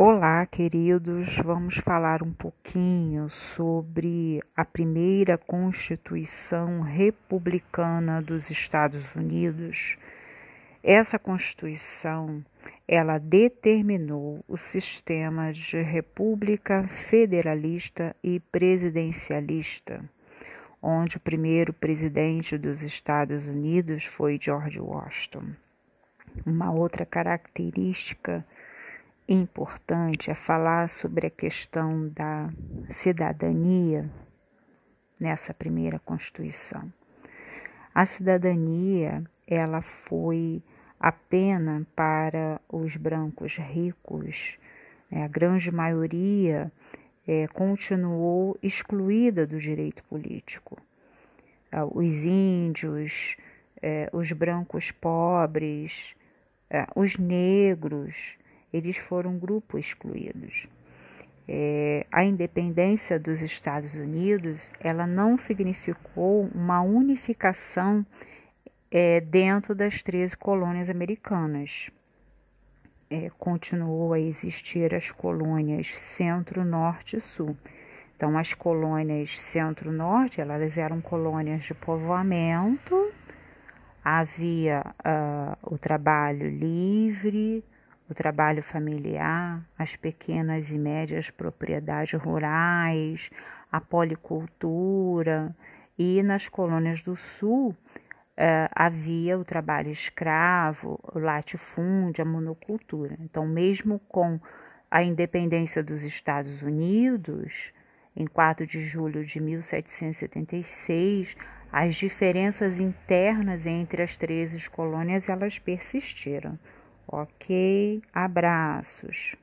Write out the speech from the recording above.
Olá, queridos. Vamos falar um pouquinho sobre a primeira Constituição Republicana dos Estados Unidos. Essa Constituição, ela determinou o sistema de república federalista e presidencialista, onde o primeiro presidente dos Estados Unidos foi George Washington. Uma outra característica importante é falar sobre a questão da cidadania nessa primeira Constituição. A cidadania, ela foi apenas para os brancos ricos, né? a grande maioria é, continuou excluída do direito político. Ah, os índios, é, os brancos pobres, é, os negros, eles foram grupos excluídos. É, a independência dos Estados Unidos ela não significou uma unificação é, dentro das 13 colônias americanas. É, continuou a existir as colônias centro, norte e sul. Então, as colônias centro-norte, elas eram colônias de povoamento, havia uh, o trabalho livre, o trabalho familiar, as pequenas e médias propriedades rurais, a policultura e nas colônias do sul Uh, havia o trabalho escravo, o latifúndio, a monocultura. Então, mesmo com a independência dos Estados Unidos, em 4 de julho de 1776, as diferenças internas entre as 13 colônias elas persistiram. Ok, abraços.